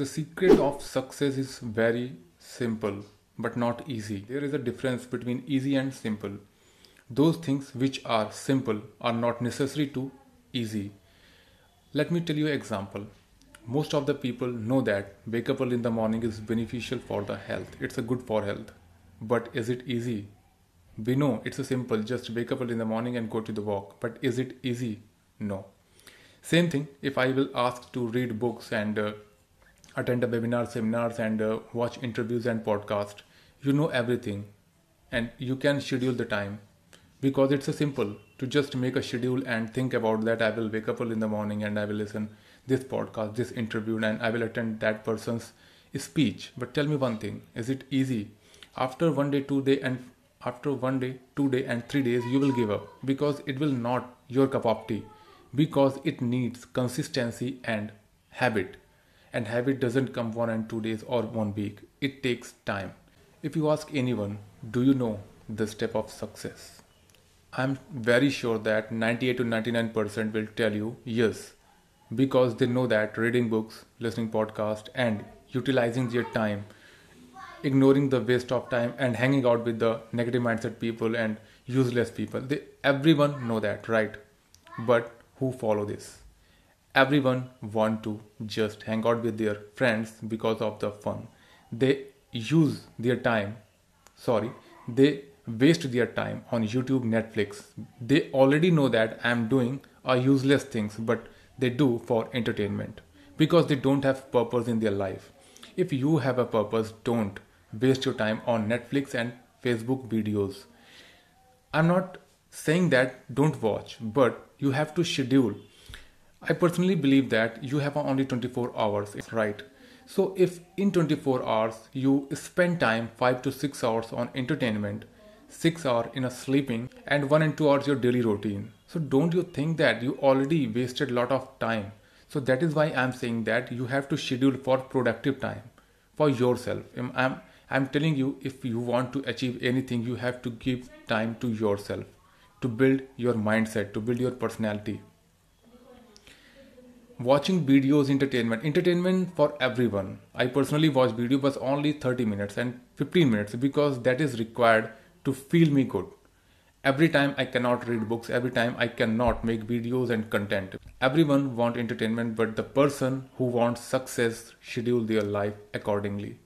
The secret of success is very simple but not easy. There is a difference between easy and simple. Those things which are simple are not necessary to easy. Let me tell you an example. Most of the people know that wake up early in the morning is beneficial for the health. It's a good for health. But is it easy? We know it's a simple just wake up early in the morning and go to the walk. But is it easy? No. Same thing if I will ask to read books and uh, attend a webinar, seminars, and uh, watch interviews and podcast. You know everything, and you can schedule the time because it's a simple to just make a schedule and think about that. I will wake up early in the morning and I will listen this podcast, this interview, and I will attend that person's speech. But tell me one thing: is it easy? After one day, two day, and after one day, two day, and three days, you will give up because it will not your cup of tea because it needs consistency and habit and habit doesn't come one and two days or one week. It takes time. If you ask anyone do you know the step of success? I'm very sure that 98 to 99% will tell you yes because they know that reading books listening podcast and utilizing their time ignoring the waste of time and hanging out with the negative mindset people and useless people they everyone know that right? But who follow this everyone want to just hang out with their friends because of the fun. They use their time sorry they waste their time on youtube netflix. They already know that i'm doing a useless things but they do for entertainment because they don't have purpose in their life. If you have a purpose don't waste your time on netflix and facebook videos. I'm not saying that don't watch but you have to schedule I personally believe that you have only 24 hours, right? So if in 24 hours you spend time 5 to 6 hours on entertainment, 6 hours in a sleeping and 1 and 2 hours your daily routine. So don't you think that you already wasted a lot of time? So that is why I'm saying that you have to schedule for productive time for yourself. I'm, I'm telling you if you want to achieve anything you have to give time to yourself to build your mindset, to build your personality watching videos entertainment. Entertainment for everyone. I personally watch video but only 30 minutes and 15 minutes because that is required to feel me good. Every time i cannot read books every time i cannot make videos and content. Everyone want entertainment but the person who wants success schedule their life accordingly